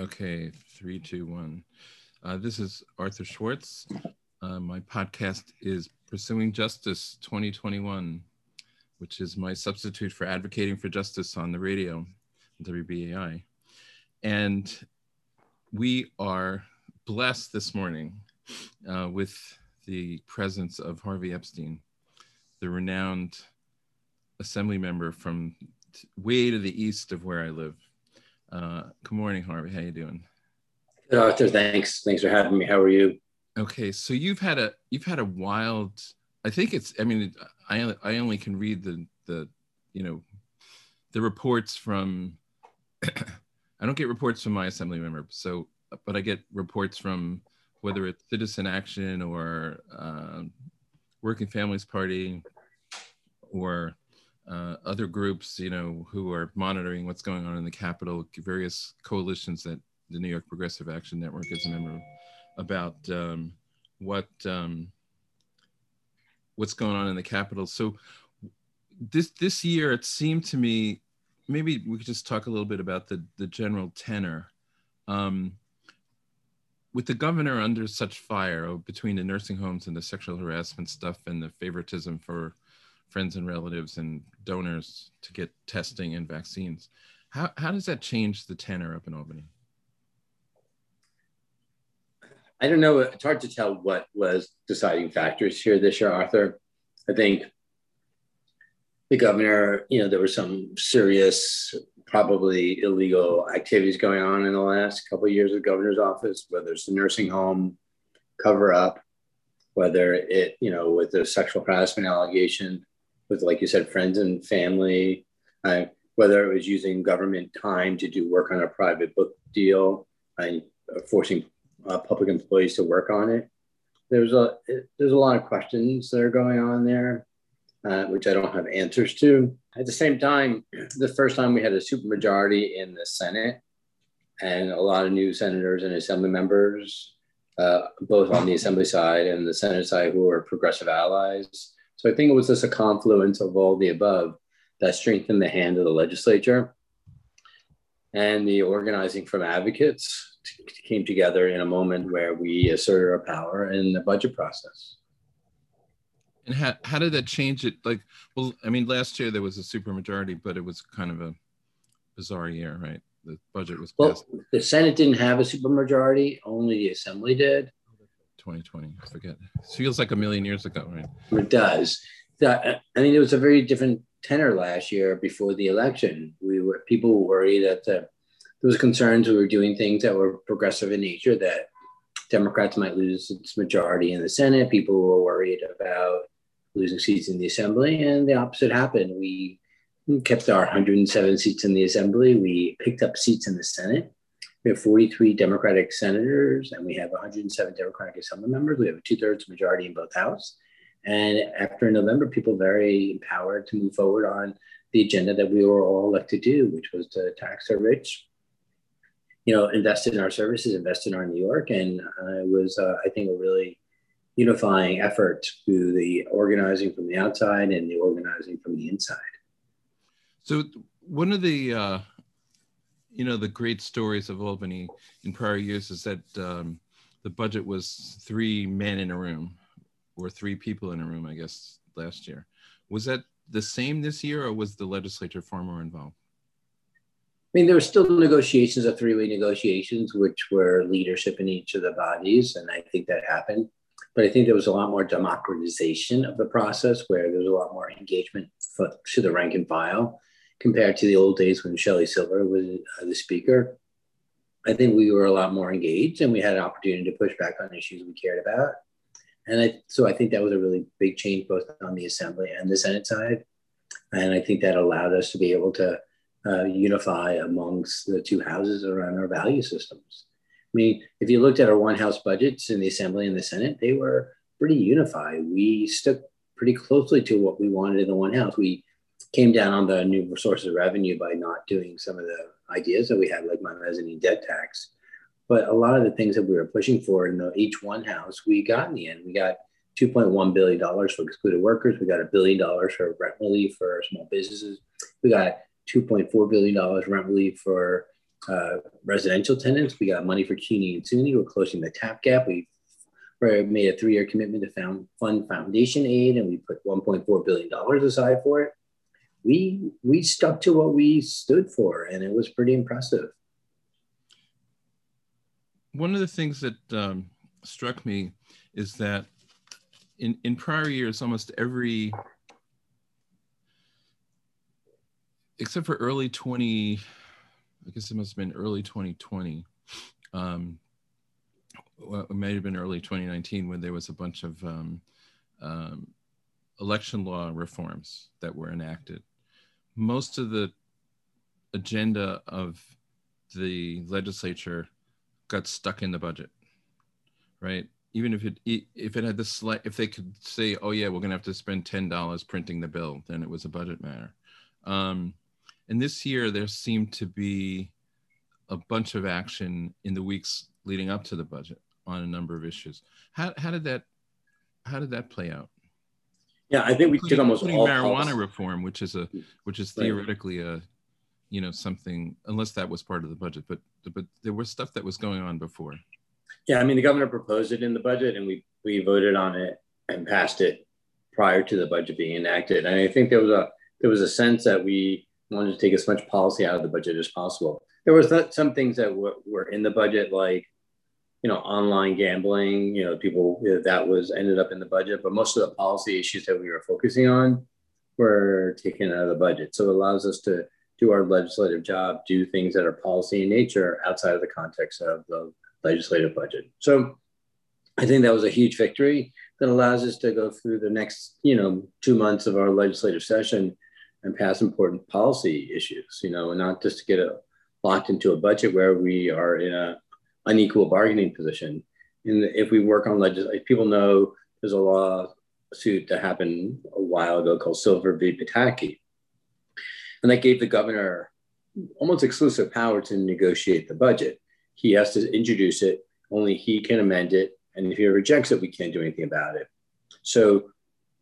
Okay, three, two, one. Uh, this is Arthur Schwartz. Uh, my podcast is Pursuing Justice 2021, which is my substitute for advocating for justice on the radio, WBAI. And we are blessed this morning uh, with the presence of Harvey Epstein, the renowned assembly member from way to the east of where I live. Uh, good morning, Harvey. How you doing? Good, Arthur. Thanks. Thanks for having me. How are you? Okay, so you've had a you've had a wild. I think it's. I mean, I I only can read the the you know the reports from. I don't get reports from my assembly member, so but I get reports from whether it's Citizen Action or uh, Working Families Party or uh, other groups, you know, who are monitoring what's going on in the Capitol, various coalitions that the New York Progressive Action Network is a member of, about um, what um, what's going on in the Capitol. So this this year, it seemed to me, maybe we could just talk a little bit about the the general tenor. Um, with the governor under such fire oh, between the nursing homes and the sexual harassment stuff and the favoritism for friends and relatives and donors to get testing and vaccines. How, how does that change the tenor up in Albany? I don't know. It's hard to tell what was deciding factors here this year, Arthur. I think the governor, you know, there were some serious, probably illegal activities going on in the last couple of years of the governor's office, whether it's the nursing home cover up, whether it, you know, with the sexual harassment allegation, with, like you said, friends and family, whether it was using government time to do work on a private book deal and forcing uh, public employees to work on it. There's a there's a lot of questions that are going on there, uh, which I don't have answers to. At the same time, the first time we had a supermajority in the Senate, and a lot of new senators and assembly members, uh, both on the assembly side and the Senate side, who are progressive allies. So I think it was just a confluence of all the above that strengthened the hand of the legislature. And the organizing from advocates came together in a moment where we asserted our power in the budget process. And how, how did that change it? Like, well, I mean, last year there was a supermajority, but it was kind of a bizarre year, right? The budget was passed. Well, the Senate didn't have a supermajority, only the Assembly did. 2020. I forget. It feels like a million years ago, right? It does. I mean, it was a very different tenor last year before the election. We were people were worried that uh, there was concerns we were doing things that were progressive in nature that Democrats might lose its majority in the Senate. People were worried about losing seats in the Assembly, and the opposite happened. We kept our 107 seats in the Assembly. We picked up seats in the Senate. We have 43 Democratic senators and we have 107 Democratic Assembly members. We have a two thirds majority in both houses. And after November, people very empowered to move forward on the agenda that we were all elected to do, which was to tax the rich, you know, invest in our services, invest in our New York. And uh, it was, uh, I think, a really unifying effort to the organizing from the outside and the organizing from the inside. So one of the uh, you know the great stories of Albany in prior years is that um, the budget was three men in a room, or three people in a room. I guess last year was that the same this year, or was the legislature far more involved? I mean, there were still negotiations of three-way negotiations, which were leadership in each of the bodies, and I think that happened. But I think there was a lot more democratization of the process, where there was a lot more engagement for, to the rank and file compared to the old days when Shelley Silver was uh, the speaker. I think we were a lot more engaged and we had an opportunity to push back on issues we cared about. And I, so I think that was a really big change both on the Assembly and the Senate side. And I think that allowed us to be able to uh, unify amongst the two houses around our value systems. I mean, if you looked at our one house budgets in the Assembly and the Senate, they were pretty unified. We stuck pretty closely to what we wanted in the one house. We came down on the new sources of revenue by not doing some of the ideas that we had, like my mezzanine debt tax. But a lot of the things that we were pushing for in the H1 house, we got in the end. We got $2.1 billion for excluded workers. We got a billion dollars for rent relief for small businesses. We got $2.4 billion rent relief for uh, residential tenants. We got money for CUNY and SUNY. We're closing the tap gap. We made a three-year commitment to found, fund foundation aid, and we put 1.4 billion dollars aside for it. We we stuck to what we stood for, and it was pretty impressive. One of the things that um, struck me is that in in prior years, almost every except for early 20 I guess it must have been early 2020. Um, well, it may have been early 2019 when there was a bunch of um, um, election law reforms that were enacted. Most of the agenda of the legislature got stuck in the budget, right? Even if it if it had the slight if they could say, oh yeah, we're gonna have to spend ten dollars printing the bill, then it was a budget matter. Um, and this year, there seemed to be a bunch of action in the weeks leading up to the budget on a number of issues. How, how did that how did that play out? Yeah, I think we took almost all marijuana policy. reform, which is a hmm, which is theoretically right. a you know something unless that was part of the budget, but but there was stuff that was going on before. Yeah, I mean the governor proposed it in the budget, and we we voted on it and passed it prior to the budget being enacted. And I think there was a there was a sense that we wanted to take as much policy out of the budget as possible. There was some things that were, were in the budget, like you know, online gambling. You know, people you know, that was ended up in the budget, but most of the policy issues that we were focusing on were taken out of the budget. So it allows us to do our legislative job, do things that are policy in nature outside of the context of the legislative budget. So I think that was a huge victory that allows us to go through the next, you know, two months of our legislative session and pass important policy issues, you know, and not just to get a, locked into a budget where we are in a unequal bargaining position. And if we work on legislation, people know there's a lawsuit that happened a while ago called Silver v. Pataki. And that gave the governor almost exclusive power to negotiate the budget. He has to introduce it, only he can amend it. And if he rejects it, we can't do anything about it. So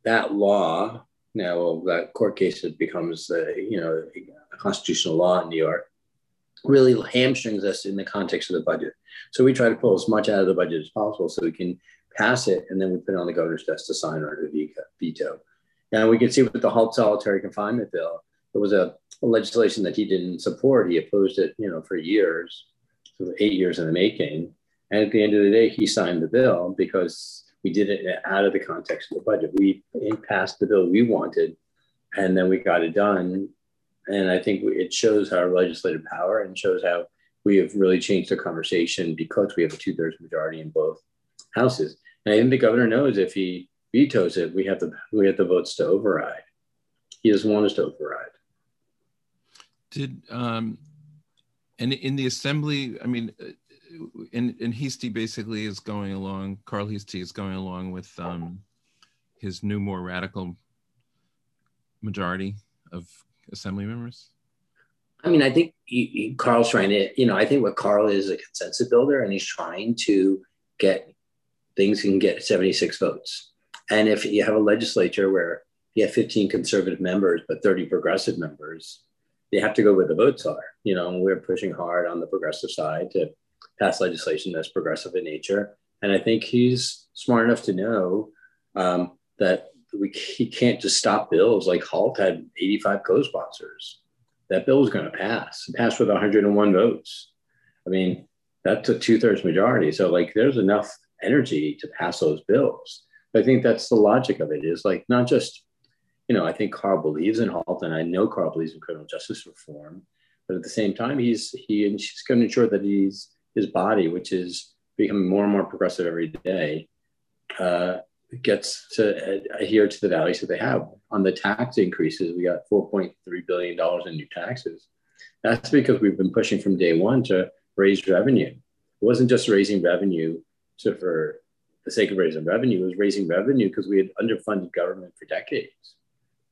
that law now that court case becomes a, you know a constitutional law in New York really hamstrings us in the context of the budget. So we try to pull as much out of the budget as possible so we can pass it, and then we put it on the governor's desk to sign or to veto. And we can see with the halt solitary confinement bill, it was a, a legislation that he didn't support. He opposed it, you know, for years, so eight years in the making. And at the end of the day, he signed the bill because we did it out of the context of the budget. We passed the bill we wanted, and then we got it done. And I think it shows our legislative power and shows how we have really changed the conversation because we have a two thirds majority in both houses. And I think the governor knows if he vetoes it, we have the we have the votes to override. He doesn't want us to override. Did um, and in the assembly, I mean, and and Heastie basically is going along. Carl Heastie is going along with um, his new, more radical majority of assembly members. I mean, I think he, he, Carl's trying to, you know, I think what Carl is a consensus builder, and he's trying to get things can get 76 votes. And if you have a legislature where you have 15 conservative members but 30 progressive members, they have to go where the votes are. You know, we're pushing hard on the progressive side to pass legislation that's progressive in nature. And I think he's smart enough to know um, that we, he can't just stop bills like HALT had 85 co-sponsors. That bill was going to pass. It passed with 101 votes. I mean, that's a two-thirds majority. So like there's enough energy to pass those bills. But I think that's the logic of it is like not just, you know, I think Carl believes in HALT and I know Carl believes in criminal justice reform, but at the same time, he's Heastie's going to ensure that he's his body, which is becoming more and more progressive every day, uh, gets to adhere to the values that they have. On the tax increases, we got $4.3 billion in new taxes. That's because we've been pushing from day one to raise revenue. It wasn't just raising revenue to, for the sake of raising revenue, it was raising revenue because we had underfunded government for decades.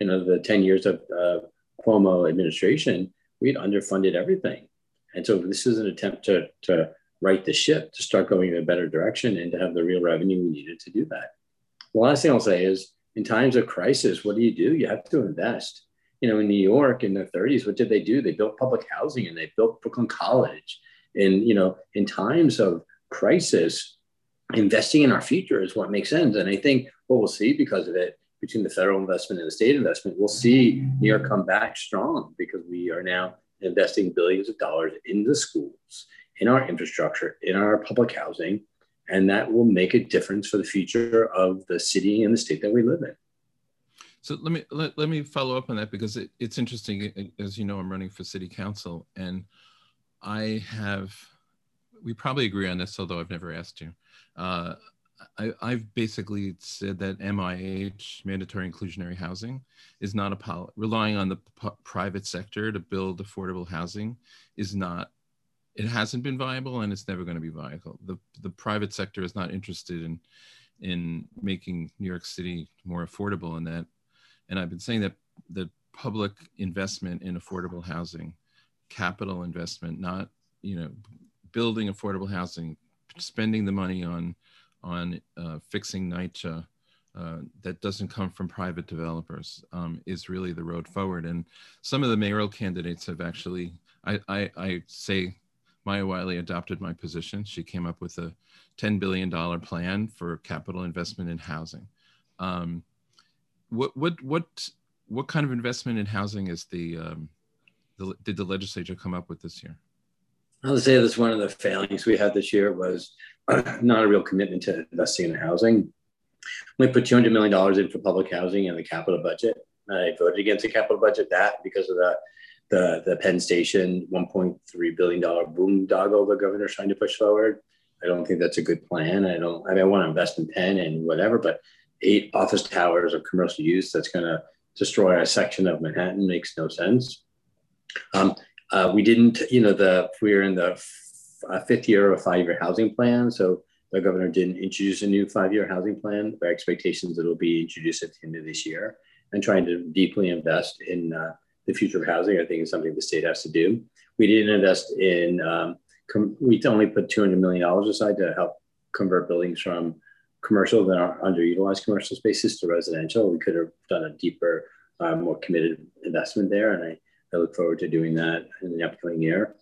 You know, the 10 years of uh, Cuomo administration, we had underfunded everything. And so this is an attempt to, to right the ship, to start going in a better direction and to have the real revenue we needed to do that. The last thing I'll say is in times of crisis, what do you do? You have to invest. you know, in New York in the 30s, what did they do? They built public housing and they built Brooklyn College. And, you know, in times of crisis, investing in our future is what makes sense. And I think what we'll see because of it, between the federal investment and the state investment, we'll see New York come back strong because we are now investing billions of dollars in the schools, in our infrastructure, in our public housing, and that will make a difference for the future of the city and the state that we live in. So let me let, let me follow up on that because it, it's interesting. As you know, I'm running for city council, and I have we probably agree on this, although I've never asked you. Uh, I, have basically said that MIH, mandatory inclusionary housing, is not a relying on the p- private sector to build affordable housing is not. It hasn't been viable, and it's never going to be viable. The the private sector is not interested in in making New York City more affordable, and that. And I've been saying that the public investment in affordable housing, capital investment, not you know building affordable housing, spending the money on on uh, fixing NYCHA uh, that doesn't come from private developers um, is really the road forward. And some of the mayoral candidates have actually, I, I, I say Maya Wiley adopted my position. She came up with a $10 billion plan for capital investment in housing. Um, what, what, what, what kind of investment in housing is the, um, the, did the legislature come up with this year? I would say that's one of the failings we had this year was not a real commitment to investing in housing. We put $200 million in for public housing in the capital budget. I voted against the capital budget that because of the the, the Penn Station $1.3 billion boondoggle the governor's trying to push forward. I don't think that's a good plan. I don't, I, mean, I want to invest in Penn and whatever, but eight office towers of commercial use that's going to destroy a section of Manhattan makes no sense. Um, uh, we didn't, you know, the we are in the f- uh, fifth year of five-year housing plan, so the governor didn't introduce a new five-year housing plan. Our expectations that it will be introduced at the end of this year, and trying to deeply invest in uh, the future of housing, I think is something the state has to do. We didn't invest in. Um, com- we only put two hundred million dollars aside to help convert buildings from commercial that are underutilized commercial spaces to residential. We could have done a deeper, uh, more committed investment there, and I I look forward to doing that in the upcoming year.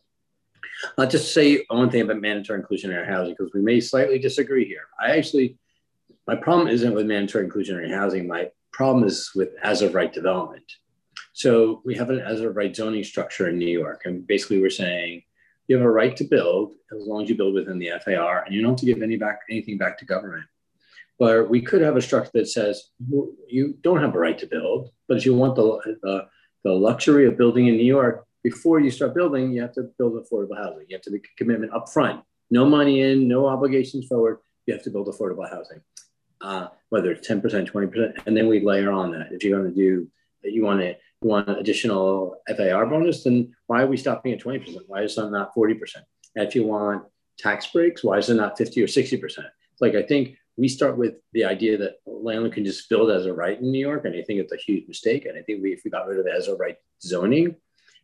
I'll just say one thing about mandatory inclusionary housing because we may slightly disagree here. I actually, my problem isn't with mandatory inclusionary housing. My problem is with as of right development. So we have an as of right zoning structure in New York, and basically we're saying you have a right to build as long as you build within the FAR, and you don't have to give any back anything back to government. But we could have a structure that says you don't have a right to build, but if you want the, the the luxury of building in New York, before you start building, you have to build affordable housing. You have to make a commitment up front. No money in, no obligations forward. You have to build affordable housing, uh, whether it's 10%, 20%, and then we layer on that. If you're going to do, you want to, an additional FAR bonus, then why are we stopping at 20%? Why is it not 40%? And if you want tax breaks, why is it not 50 or 60%? Like, I think we start with the idea that landlord can just build as a right in New York, and I think it's a huge mistake. And I think we, if we got rid of as a right zoning,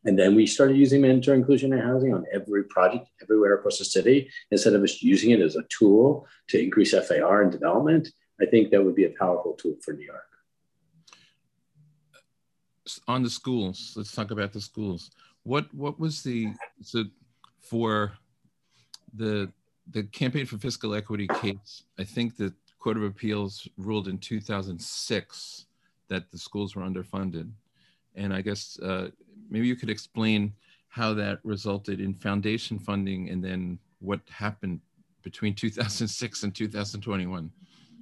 and then we started using mandatory inclusionary housing on every project everywhere across the city, instead of just using it as a tool to increase FAR and development, I think that would be a powerful tool for New York. On the schools, let's talk about the schools. What what was the so for the the campaign for fiscal equity case, I think the Court of Appeals ruled in 2006 that the schools were underfunded. And I guess uh, maybe you could explain how that resulted in foundation funding and then what happened between 2006 and 2021.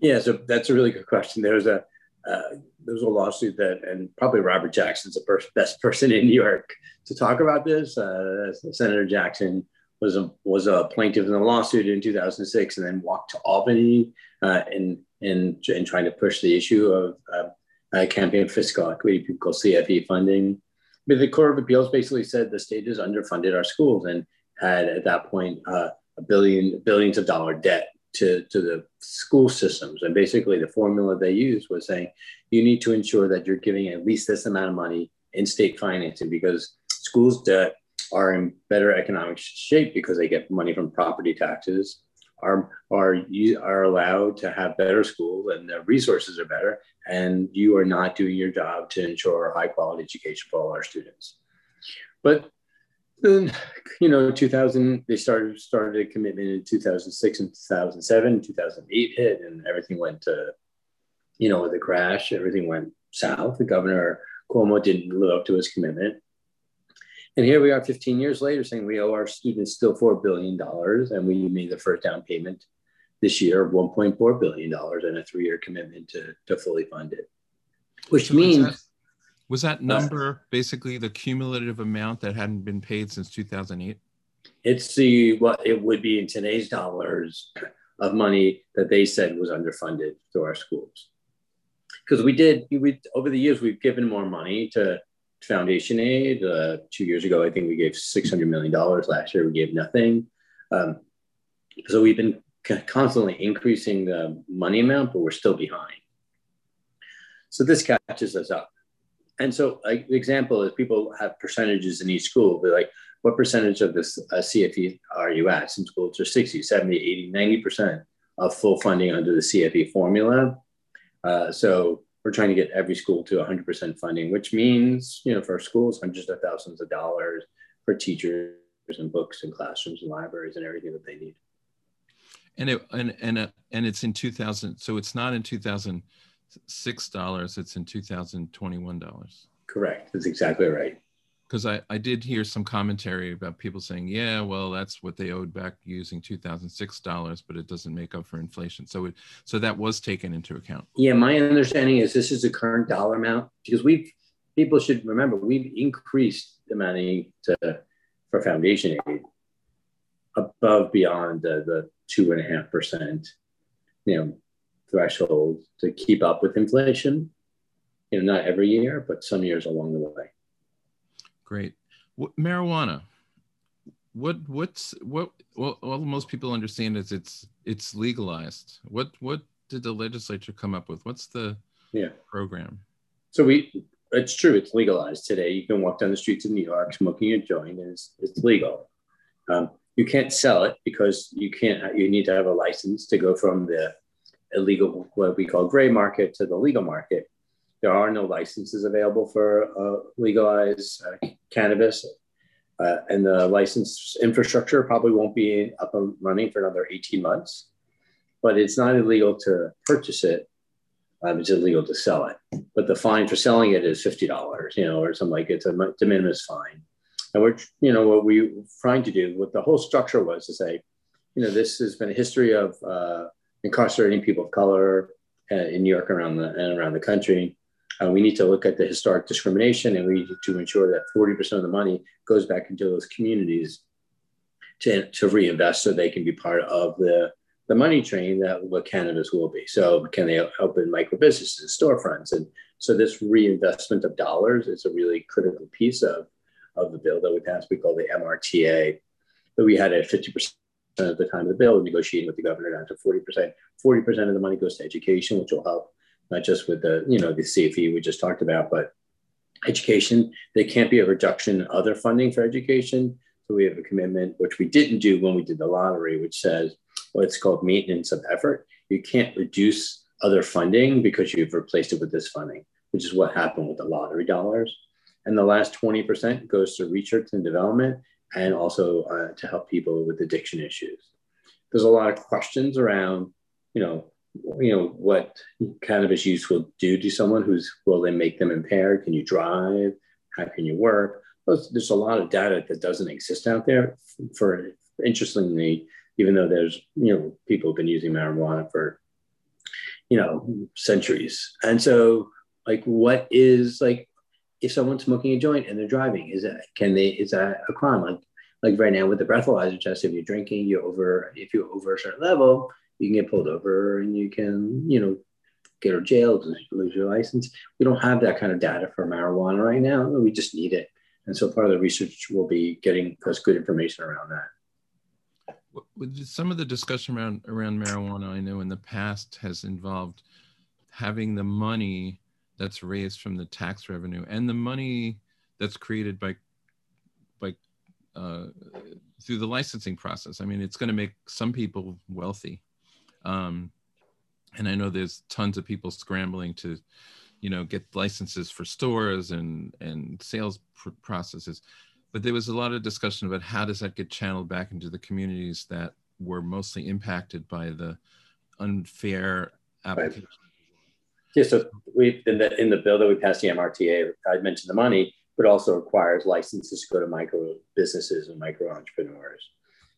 Yeah, so that's a really good question. There was a uh, there was a lawsuit that, and probably Robert Jackson's the best person in New York to talk about this. Uh, Senator Jackson was a was a plaintiff in the lawsuit in 2006, and then walked to Albany uh, in in in trying to push the issue of uh, campaign fiscal equity, people call CFE funding. But the Court of Appeals basically said the state has underfunded our schools and had at that point uh, a billion billions of dollar debt to, to the school systems. And basically, the formula they used was saying you need to ensure that you're giving at least this amount of money in state financing because schools debt are in better economic shape because they get money from property taxes are are are allowed to have better schools and the resources are better and you are not doing your job to ensure high quality education for all our students but then you know 2000 they started started a commitment in 2006 and 2007 2008 hit and everything went to you know with the crash everything went south the governor cuomo didn't live up to his commitment and here we are 15 years later saying we owe our students still $4 billion. And we made the first down payment this year of $1.4 billion and a three year commitment to, to fully fund it, which means. Was that, number uh, basically the cumulative amount that hadn't been paid since 2008? It's the what it would be in today's dollars of money that they said was underfunded to our schools. Because we did, we over the years we've given more money to foundation aid. Uh, two years ago, I think we gave $600 million. Last year, we gave nothing. Um, so we've been constantly increasing the money amount, but we're still behind. So this catches us up. And so, like, the example is people have percentages in each school. They're like, what percentage of this uh, CFE are you at? Some schools are 60, 70, 80, 90% of full funding under the CFE formula. Uh, so we're trying to get every school to 100% funding, which means, you know, for schools, hundreds of thousands of dollars for teachers and books and classrooms and libraries and everything that they need. And it and and uh, and it's in 2000. So it's not in 2006 dollars. It's in 2021 dollars. Correct. That's exactly right because I, I did hear some commentary about people saying, yeah, well, that's what they owed back using 2006 dollars, but it doesn't make up for inflation. So it, so that was taken into account. Yeah, my understanding is this is the current dollar amount because we've people should remember we've increased the money to for foundation aid above beyond the, the two and a half percent, you know, threshold to keep up with inflation. You know, not every year, but some years along the way. Great. What, marijuana. What what's what? Well, most people understand is it's it's legalized. What what did the legislature come up with? What's the yeah program? So we it's true. It's legalized today. You can walk down the streets of New York smoking a joint, and it's, it's legal. Um, you can't sell it because you can't. You need to have a license to go from the illegal, what we call gray market, to the legal market. There are no licenses available for uh, legalized uh, cannabis, uh, and the license infrastructure probably won't be up and running for another 18 months. But it's not illegal to purchase it; um, it's illegal to sell it. But the fine for selling it is fifty dollars, you know, or something like it's a de minimis fine. And we're, you know, what we are trying to do, what the whole structure was to say, you know, this has been a history of uh, incarcerating people of color uh, in New York around the and around the country. Uh, we need to look at the historic discrimination and we need to ensure that 40% of the money goes back into those communities to, to reinvest so they can be part of the, the money train that what cannabis will be. So can they open micro businesses, storefronts? And so this reinvestment of dollars is a really critical piece of, of the bill that we passed. We call the MRTA. But we had a 50% of the time of the bill, negotiating with the governor down to 40%. 40% of the money goes to education, which will help not just with the, you know, the CFE we just talked about, but education. There can't be a reduction in other funding for education. So we have a commitment, which we didn't do when we did the lottery, which says what's called maintenance of effort. You can't reduce other funding because you've replaced it with this funding, which is what happened with the lottery dollars. And the last 20% goes to research and development and also uh, to help people with addiction issues. There's a lot of questions around, you know, you know what cannabis use will do to someone who's will they make them impaired? Can you drive? How can you work? There's a lot of data that doesn't exist out there. For interestingly even though there's you know people have been using marijuana for you know centuries. And so like what is like if someone's smoking a joint and they're driving is that can they is that a crime like like right now with the breathalyzer test if you're drinking you're over if you're over a certain level you can get pulled over and you can, you know, get or jailed, and lose your license. We don't have that kind of data for marijuana right now. We just need it. And so part of the research will be getting us good information around that. With some of the discussion around around marijuana, I know in the past has involved having the money that's raised from the tax revenue and the money that's created by by uh, through the licensing process. I mean, it's going to make some people wealthy. Um, and I know there's tons of people scrambling to, you know, get licenses for stores and and sales pr- processes. But there was a lot of discussion about how does that get channeled back into the communities that were mostly impacted by the unfair application. Yeah, so we in the in the bill that we passed the MRTA, I mentioned the money, but also requires licenses to go to micro businesses and micro entrepreneurs.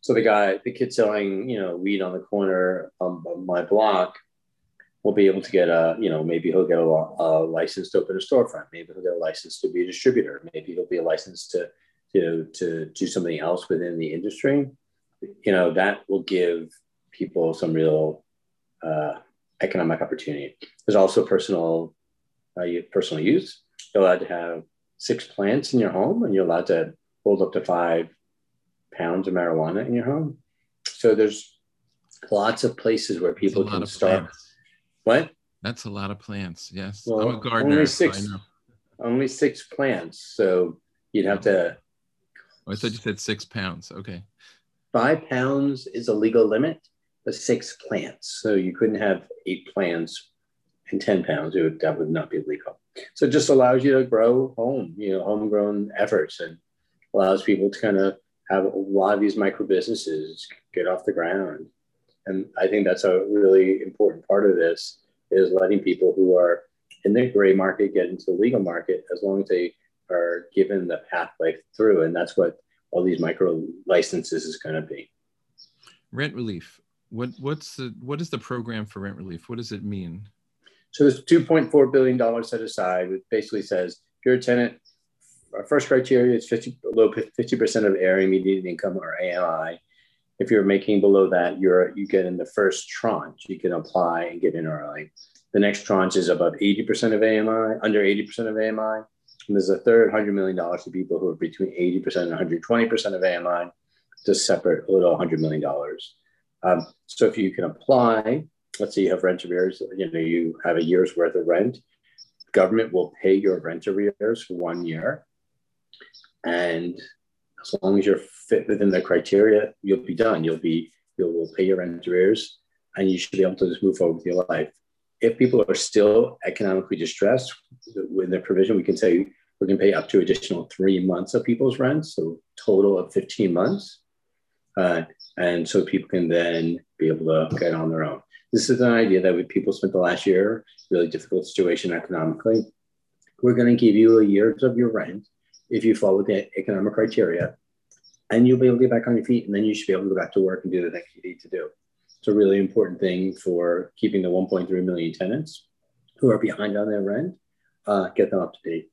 So the guy, the kid selling, you know, weed on the corner of my block will be able to get a, you know, maybe he'll get a, a license to open a storefront. Maybe he'll get a license to be a distributor. Maybe he'll be a license to, you know, to do something else within the industry. You know, that will give people some real uh, economic opportunity. There's also personal, uh, personal use. You're allowed to have six plants in your home, and you're allowed to hold up to five pounds of marijuana in your home. So there's lots of places where people can start. Plants. What? That's a lot of plants. Yes, well, I'm a gardener. Only six, so only six plants. So you'd have to. Oh, I thought you said six pounds. Okay. Five pounds is a legal limit, but six plants. So you couldn't have eight plants and 10 pounds. It would, that would not be legal. So it just allows you to grow home, you know, homegrown efforts and allows people to kind of have a lot of these micro businesses get off the ground. And I think that's a really important part of this is letting people who are in the gray market get into the legal market as long as they are given the pathway through. And that's what all these micro licenses is going to be. Rent relief. What what's the what is the program for rent relief? What does it mean? So there's 2.4 billion dollars set aside, which basically says if you're a tenant, our first criteria is 50 below 50% of area median income or AMI. If you're making below that, you're you get in the first tranche. You can apply and get in early. The next tranche is above 80% of AMI, under 80% of AMI. And there's a third $100 million to people who are between 80% and 120% of AMI, just separate a little $100 million. Um, so if you can apply, let's say you have rent arrears, you know, you have a year's worth of rent, government will pay your rent arrears for one year. And as long as you're fit within the criteria, you'll be done. You'll be, you'll pay your rent arrears and you should be able to just move forward with your life. If people are still economically distressed, with the provision, we can say we can pay up to additional three months of people's rent, so total of 15 months. Uh, and so people can then be able to get on their own. This is an idea that we, people spent the last year, really difficult situation economically. We're going to give you a year's of your rent if you follow the economic criteria, and you'll be able to get back on your feet, and then you should be able to go back to work and do the things you need to do. It's a really important thing for keeping the 1.3 million tenants who are behind on their rent, uh, get them up to date.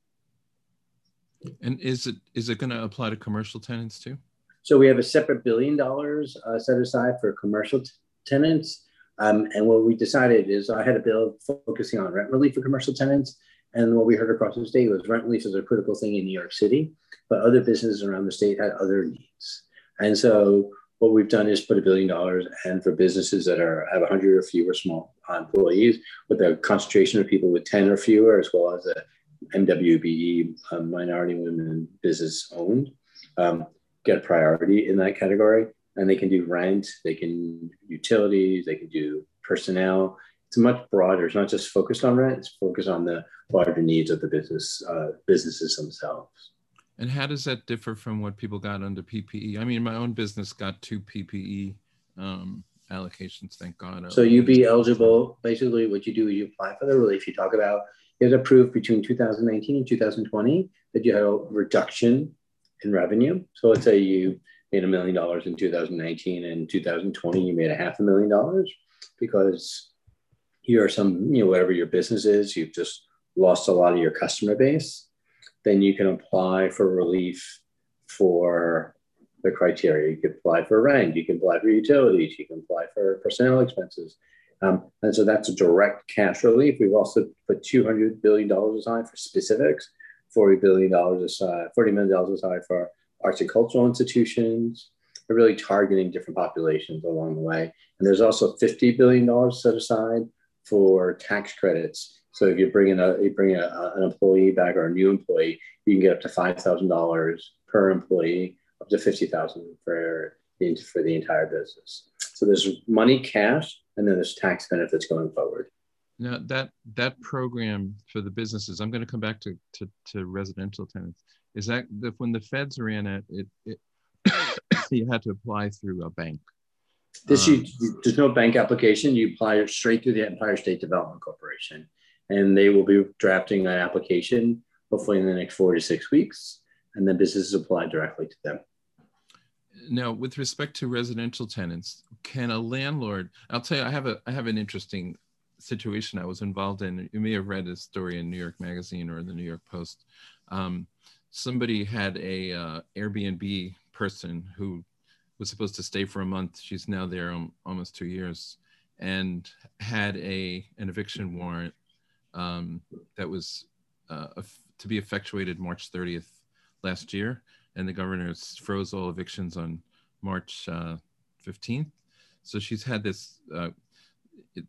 And is it is it going to apply to commercial tenants too? So we have a separate billion dollars uh, set aside for commercial t- tenants. Um, and what we decided is I had a bill focusing on rent relief for commercial tenants. And what we heard across the state was rent relief is a critical thing in New York City, but other businesses around the state had other needs. And so what we've done is put a billion dollars and for businesses that are have 100 or fewer small employees with a concentration of people with 10 or fewer, as well as a MWBE, um, minority women business owned, um, get priority in that category. And they can do rent, they can utilities, they can do personnel. It's much broader. It's not just focused on rent. It's focused on the larger needs of the business uh, businesses themselves. And how does that differ from what people got under PPP? I mean, my own business got two PPP um, allocations, thank God. So you'd be eligible. Basically, what you do is you apply for the relief you talk about. you It approved between 2019 and 2020 that you had a reduction in revenue. So let's say you made a million dollars in 2019 and 2020 you made a half a million dollars because you're some, you know, whatever your business is, you've just lost a lot of your customer base, then you can apply for relief for the criteria. You can apply for rent, you can apply for utilities, you can apply for personnel expenses. Um, and so that's a direct cash relief. We've also put $200 billion aside for specifics. $40 billion aside, $40 million aside for arts and cultural institutions. They're really targeting different populations along the way. And there's also $50 billion set aside for tax credits. So if you bring in a, you bring a, an employee back or a new employee, you can get up to $5,000 per employee up to 50,000 for the, for the entire business. So there's money cash and then there's tax benefits going forward. Now that that program for the businesses, I'm going to come back to, to, to residential tenants. Is that the, when the feds ran it, it, it you had to apply through a bank. This um, you, there's no bank application. You apply straight through the Empire State Development Corporation, and they will be drafting an application hopefully in the next four to six weeks, and then businesses apply directly to them. Now, with respect to residential tenants, can a landlord? I'll tell you, I have a I have an interesting situation I was involved in. You may have read a story in New York Magazine or the New York Post. Um, somebody had a uh, Airbnb person who was supposed to stay for a month. She's now there um, almost two years, and had a an eviction warrant um, that was uh, to be effectuated March 30th last year, and the governor froze all evictions on March uh, 15th. So she's had this. Uh,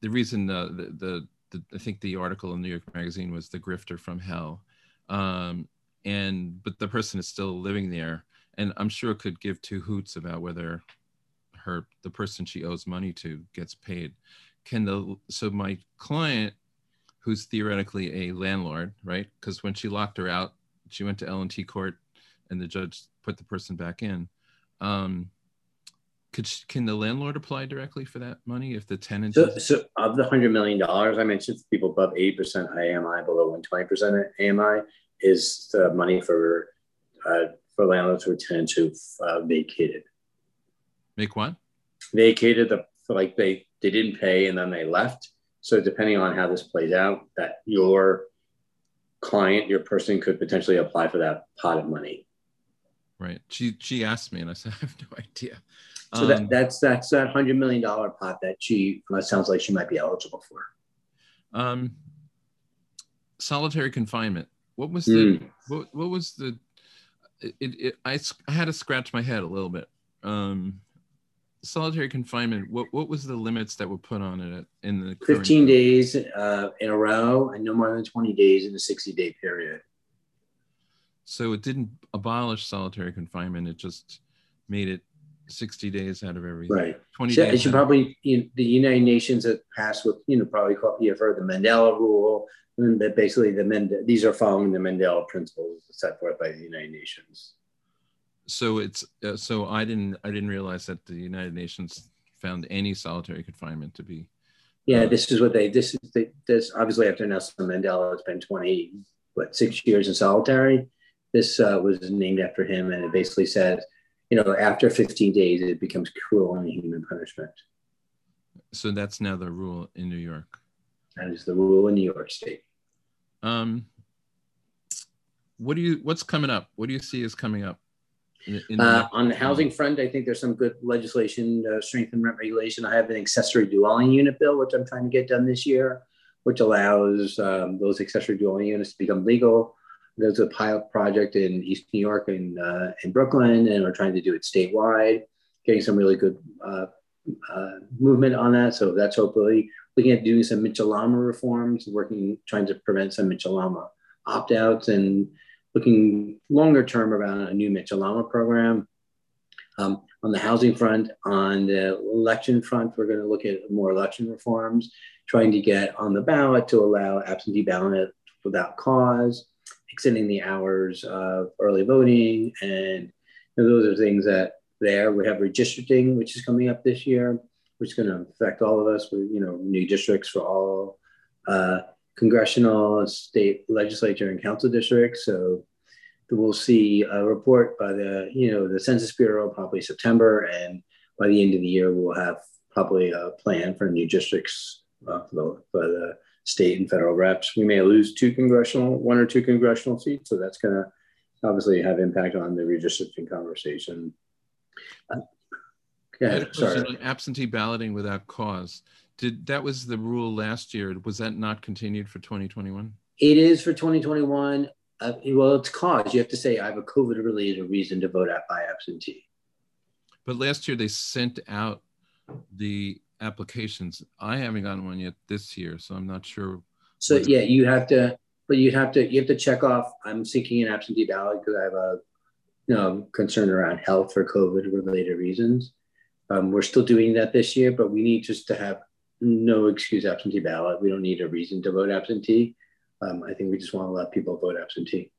the reason uh, the, the, the I think the article in New York Magazine was the grifter from hell, um, and but the person is still living there, and I'm sure it could give two hoots about whether her the person she owes money to gets paid. Can the so my client, who's theoretically a landlord, right? Because when she locked her out, she went to L and T court, and the judge put the person back in. Um, could can the landlord apply directly for that money if the tenant? So, so of the hundred million dollars I mentioned, people above eighty percent AMI, below one twenty percent AMI is the money for uh, for landlords or tenants who've uh, vacated. Make what? Vacated the like they they didn't pay and then they left. So depending on how this plays out, that your client, your person could potentially apply for that pot of money. Right. She she asked me, and I said I have no idea. So um, that, that's that's that hundred million dollar pot that she that sounds like she might be eligible for. Um, solitary confinement. What was the mm. what, what was the it, it, I, I had to scratch my head a little bit. Um, solitary confinement. What what was the limits that were put on it in the fifteen days uh, in a row, and no more than twenty days in a sixty day period. So it didn't abolish solitary confinement. It just made it 60 days out of everything. Right. 20 so, days. You probably, you know, the United Nations have passed with, you know, probably you've heard the Mandela rule. And that basically the Mend- these are following the Mandela principles set forth by the United Nations. So it's uh, so I didn't I didn't realize that the United Nations found any solitary confinement to be. Yeah, uh, this is what they this is they, this obviously after Nelson Mandela it's been 20 what six years in solitary. This uh, was named after him, and it basically says you know, after 15 days, it becomes cruel and inhuman punishment. So that's now the rule in New York. That is the rule in New York State. Um, what do you? What's coming up? What do you see is coming up? In, in the uh, on the housing front, I think there's some good legislation, uh, strengthen rent regulation. I have an accessory dwelling unit bill, which I'm trying to get done this year, which allows um, those accessory dwelling units to become legal there's a pilot project in East New York and uh, in Brooklyn, and we're trying to do it statewide, getting some really good uh, uh, movement on that. So that's hopefully looking at doing some Mitchell-Lama reforms, working, trying to prevent some Mitchell-Lama opt-outs, and looking longer term around a new Mitchell-Lama program. Um, on the housing front, on the election front, we're going to look at more election reforms, trying to get on the ballot to allow absentee ballot without cause extending the hours of early voting. And you know, those are things that there. We have redistricting, which is coming up this year, which is going to affect all of us with, you know, new districts for all uh, congressional, state legislature and council districts. So we'll see a report by the, you know, the Census Bureau probably September. And by the end of the year, we'll have probably a plan for new districts uh, for, the, for the state and federal reps. We may lose two congressional, one or two congressional seats, so that's going to obviously have impact on the redistricting conversation. Uh, yeah, sorry. absentee balloting without cause. Did that was the rule last year? Was that not continued for 2021? It is for 2021. Uh, well, it's cause. You have to say I have a COVID-related reason to vote by absentee. But last year they sent out the applications. I haven't gotten one yet this year, so I'm not sure. So yeah, you have to, but you have to you have to check off. I'm seeking an absentee ballot because I have a you know, concern around health or COVID related reasons. Um, we're still doing that this year, but we need just to have no excuse absentee ballot. We don't need a reason to vote absentee. Um, I think we just want to let people vote absentee.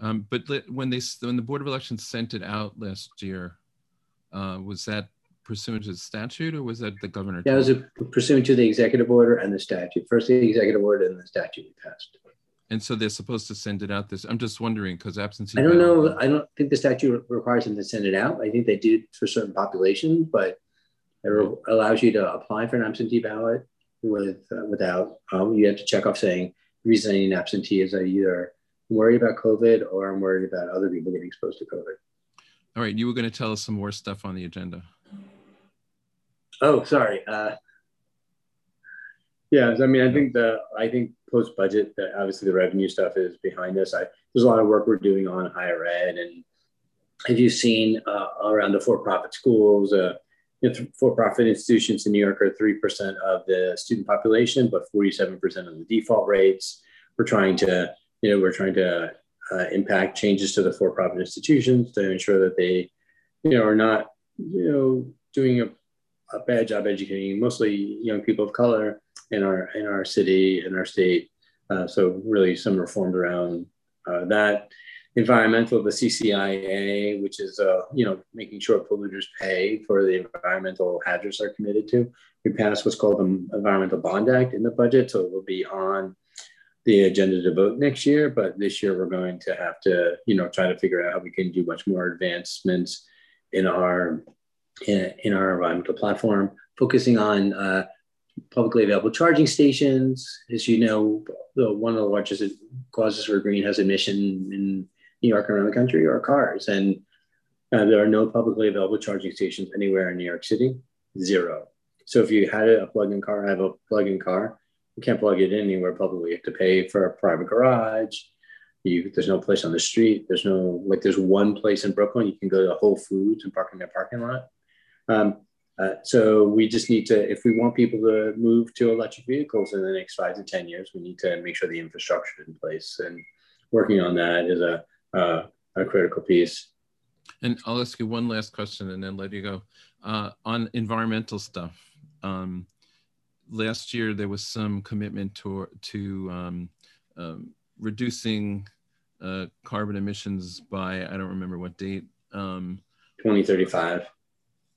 Um, but when they when the board of elections sent it out last year, uh, was that pursuant to the statute or was that the governor? That was a, pursuant to the executive order and the statute. First the executive order and the statute passed. And so they're supposed to send it out this. I'm just wondering because absentee. I don't know. I don't think the statute requires them to send it out. I think they do for certain populations, but it allows you to apply for an absentee ballot with uh, without um, you have to check off saying reason absentee is I either worried about COVID or I'm worried about other people getting exposed to COVID. All right, you were going to tell us some more stuff on the agenda. Oh, sorry. Uh, yeah, I mean, I think the I think post budget, obviously the revenue stuff is behind us. I, there's a lot of work we're doing on higher ed, and have you seen uh, around the for-profit schools? Uh, you know, for-profit institutions in New York are three percent of the student population, but 47 percent of the default rates. We're trying to, you know, we're trying to uh, impact changes to the for-profit institutions to ensure that they, you know, are not, you know, doing a, a bad job educating mostly young people of color in our in our city in our state. Uh, so really, some reforms around uh, that. Environmental, the CCIA, which is uh, you know making sure polluters pay for the environmental hazards they're committed to. We passed what's called the Environmental Bond Act in the budget, so it will be on the agenda to vote next year. But this year, we're going to have to you know try to figure out how we can do much more advancements in our in, in our environmental platform, focusing on uh, publicly available charging stations. As you know, the, one of the largest causes for greenhouse emission in New York and around the country are cars. And uh, there are no publicly available charging stations anywhere in New York City, zero. So if you had a plug-in car, I have a plug-in car, you can't plug it in anywhere publicly. You have to pay for a private garage. You, there's no place on the street. There's no, like there's one place in Brooklyn, you can go to Whole Foods and park in their parking lot. Um, uh, so we just need to, if we want people to move to electric vehicles in the next five to 10 years, we need to make sure the infrastructure is in place. And working on that is a, uh, a critical piece. And I'll ask you one last question and then let you go. Uh, on environmental stuff, um, last year there was some commitment to, to um, um, reducing uh, carbon emissions by, I don't remember what date. Um, 2035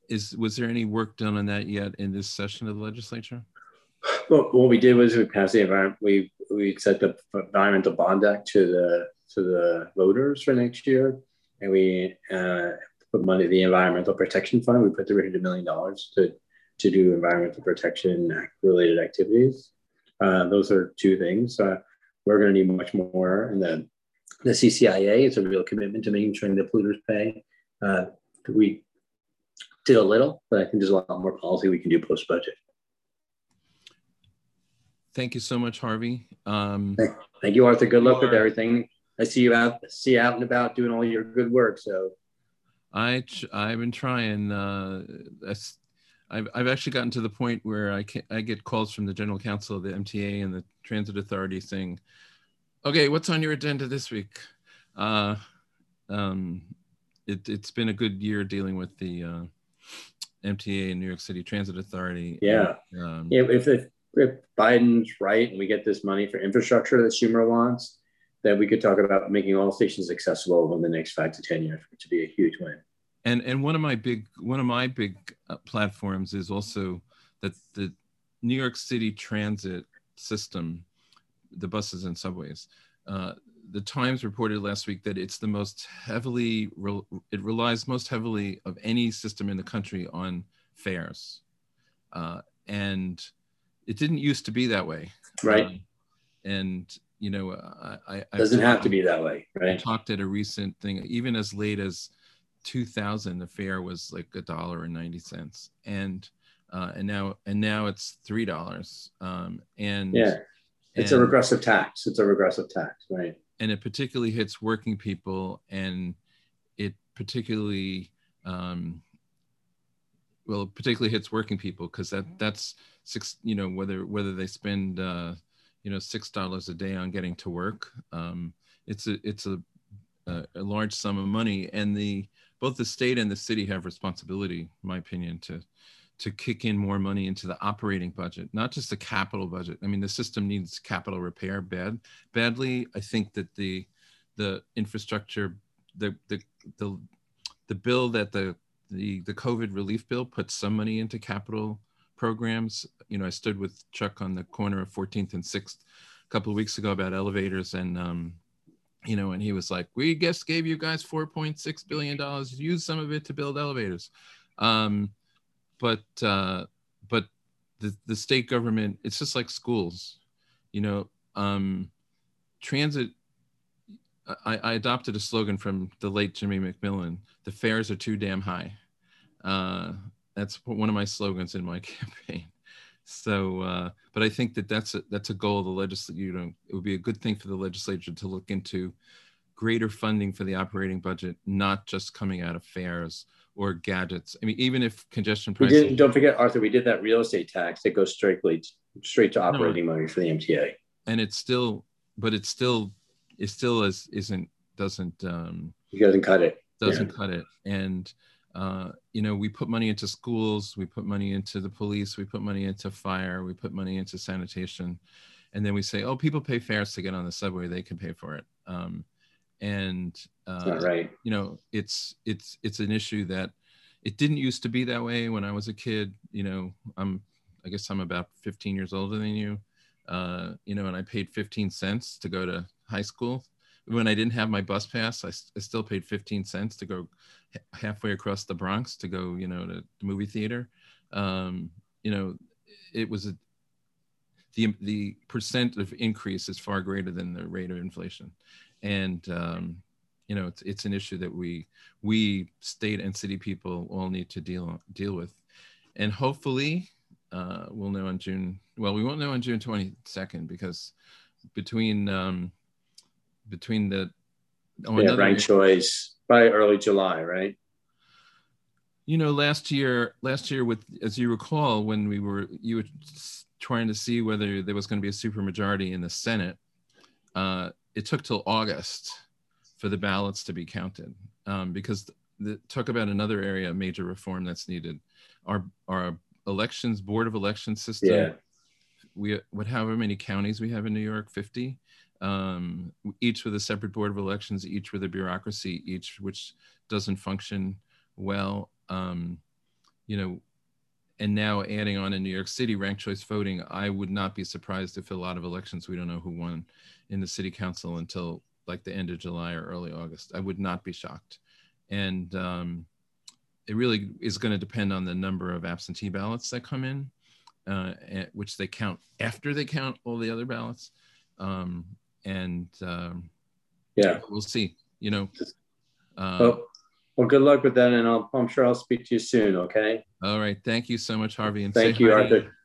is was there any work done on that yet in this session of the legislature? Well, what we did was we passed the environment. We we set the environmental bond act to the to the voters for next year, and we uh, put money the environmental protection fund. We put three hundred million dollars to to do environmental protection act related activities. Uh, those are two things. Uh, we're going to need much more, and the the CCIA is a real commitment to making sure the polluters pay. Uh, we did a little, but I think there's a lot more policy we can do post budget. Thank you so much, Harvey. Um, Thank you, Arthur. Good luck with everything. I see you out, see you out and about doing all your good work. So, I I've been trying. Uh, I've I've actually gotten to the point where I can I get calls from the general counsel of the MTA and the Transit Authority saying, "Okay, what's on your agenda this week?" Uh, um, it, has been a good year dealing with the uh, MTA and New York City Transit Authority. Yeah. Um, yeah if, if, if Biden's right and we get this money for infrastructure that Schumer wants, then we could talk about making all stations accessible in the next five to 10 years, which would be a huge win. And, and one of my big one of my big uh, platforms is also that the New York City transit system, the buses and subways, uh, the Times reported last week that it's the most heavily, it relies most heavily of any system in the country on fares. Uh, and it didn't used to be that way. Right. Um, and, you know, I, I doesn't have to be that way. Right. I talked at a recent thing, even as late as 2000, the fare was like a dollar and 90 cents. And, uh, and now, and now it's $3. Um, and yeah, it's and, a regressive tax. It's a regressive tax. Right and it particularly hits working people and it particularly um, well it particularly hits working people because that that's six you know whether whether they spend uh, you know six dollars a day on getting to work um, it's a it's a a, a large sum of money, and the both the state and the city have responsibility, in my opinion, to to kick in more money into the operating budget, not just the capital budget. I mean, the system needs capital repair bad badly. I think that the the infrastructure, the the the the bill that the the the COVID relief bill puts some money into capital programs. You know, I stood with Chuck on the corner of 14th and 6th a couple of weeks ago about elevators and um, you know, and he was like, "We just gave you guys 4.6 billion dollars. Use some of it to build elevators." Um, but uh, but the the state government, it's just like schools, you know. Um, transit. I, I adopted a slogan from the late Jimmy McMillan: "The fares are too damn high." Uh, that's one of my slogans in my campaign. So, uh, but I think that that's a, that's a goal of the legislature. You know, it would be a good thing for the legislature to look into greater funding for the operating budget, not just coming out of fares or gadgets. I mean, even if congestion pricing. don't forget, Arthur, we did that real estate tax that goes strictly straight to operating no, money for the MTA. And it's still, but it's still, it still is isn't doesn't. um It doesn't cut it. Doesn't yeah. cut it, and uh, you know, we put money into schools, we put money into the police, we put money into fire, we put money into sanitation, and then we say, oh, people pay fares to get on the subway, they can pay for it. Um, and uh, right. you know, it's it's it's an issue that it didn't used to be that way when I was a kid. You know, I'm I guess I'm about 15 years older than you. Uh, you know, and I paid 15 cents to go to high school when I didn't have my bus pass, I, I still paid 15 cents to go halfway across the Bronx to go, you know, to the movie theater. Um, you know, it was a, the, the percent of increase is far greater than the rate of inflation. And, um, you know, it's, it's an issue that we, we state and city people all need to deal, deal with. And hopefully uh, we'll know on June, well, we won't know on June 22nd because between, um, between the oh, yeah, ranked choice by early July, right? You know, last year, last year with as you recall, when we were you were trying to see whether there was going to be a supermajority in the Senate, uh, it took till August for the ballots to be counted um, because the, talk about another area of major reform that's needed. Our our elections board of election system. Yeah. We what however many counties we have in New York, fifty um, each with a separate board of elections, each with a bureaucracy, each which doesn't function well. Um, you know, and now adding on in New York City ranked choice voting, I would not be surprised if a lot of elections we don't know who won in the city council until like the end of July or early August. I would not be shocked, and um, it really is going to depend on the number of absentee ballots that come in, uh, which they count after they count all the other ballots. Um, and um, yeah, we'll see. You know. Uh, well, well, good luck with that, and I'll, I'm sure I'll speak to you soon. Okay. All right. Thank you so much, Harvey. And thank you, Arthur.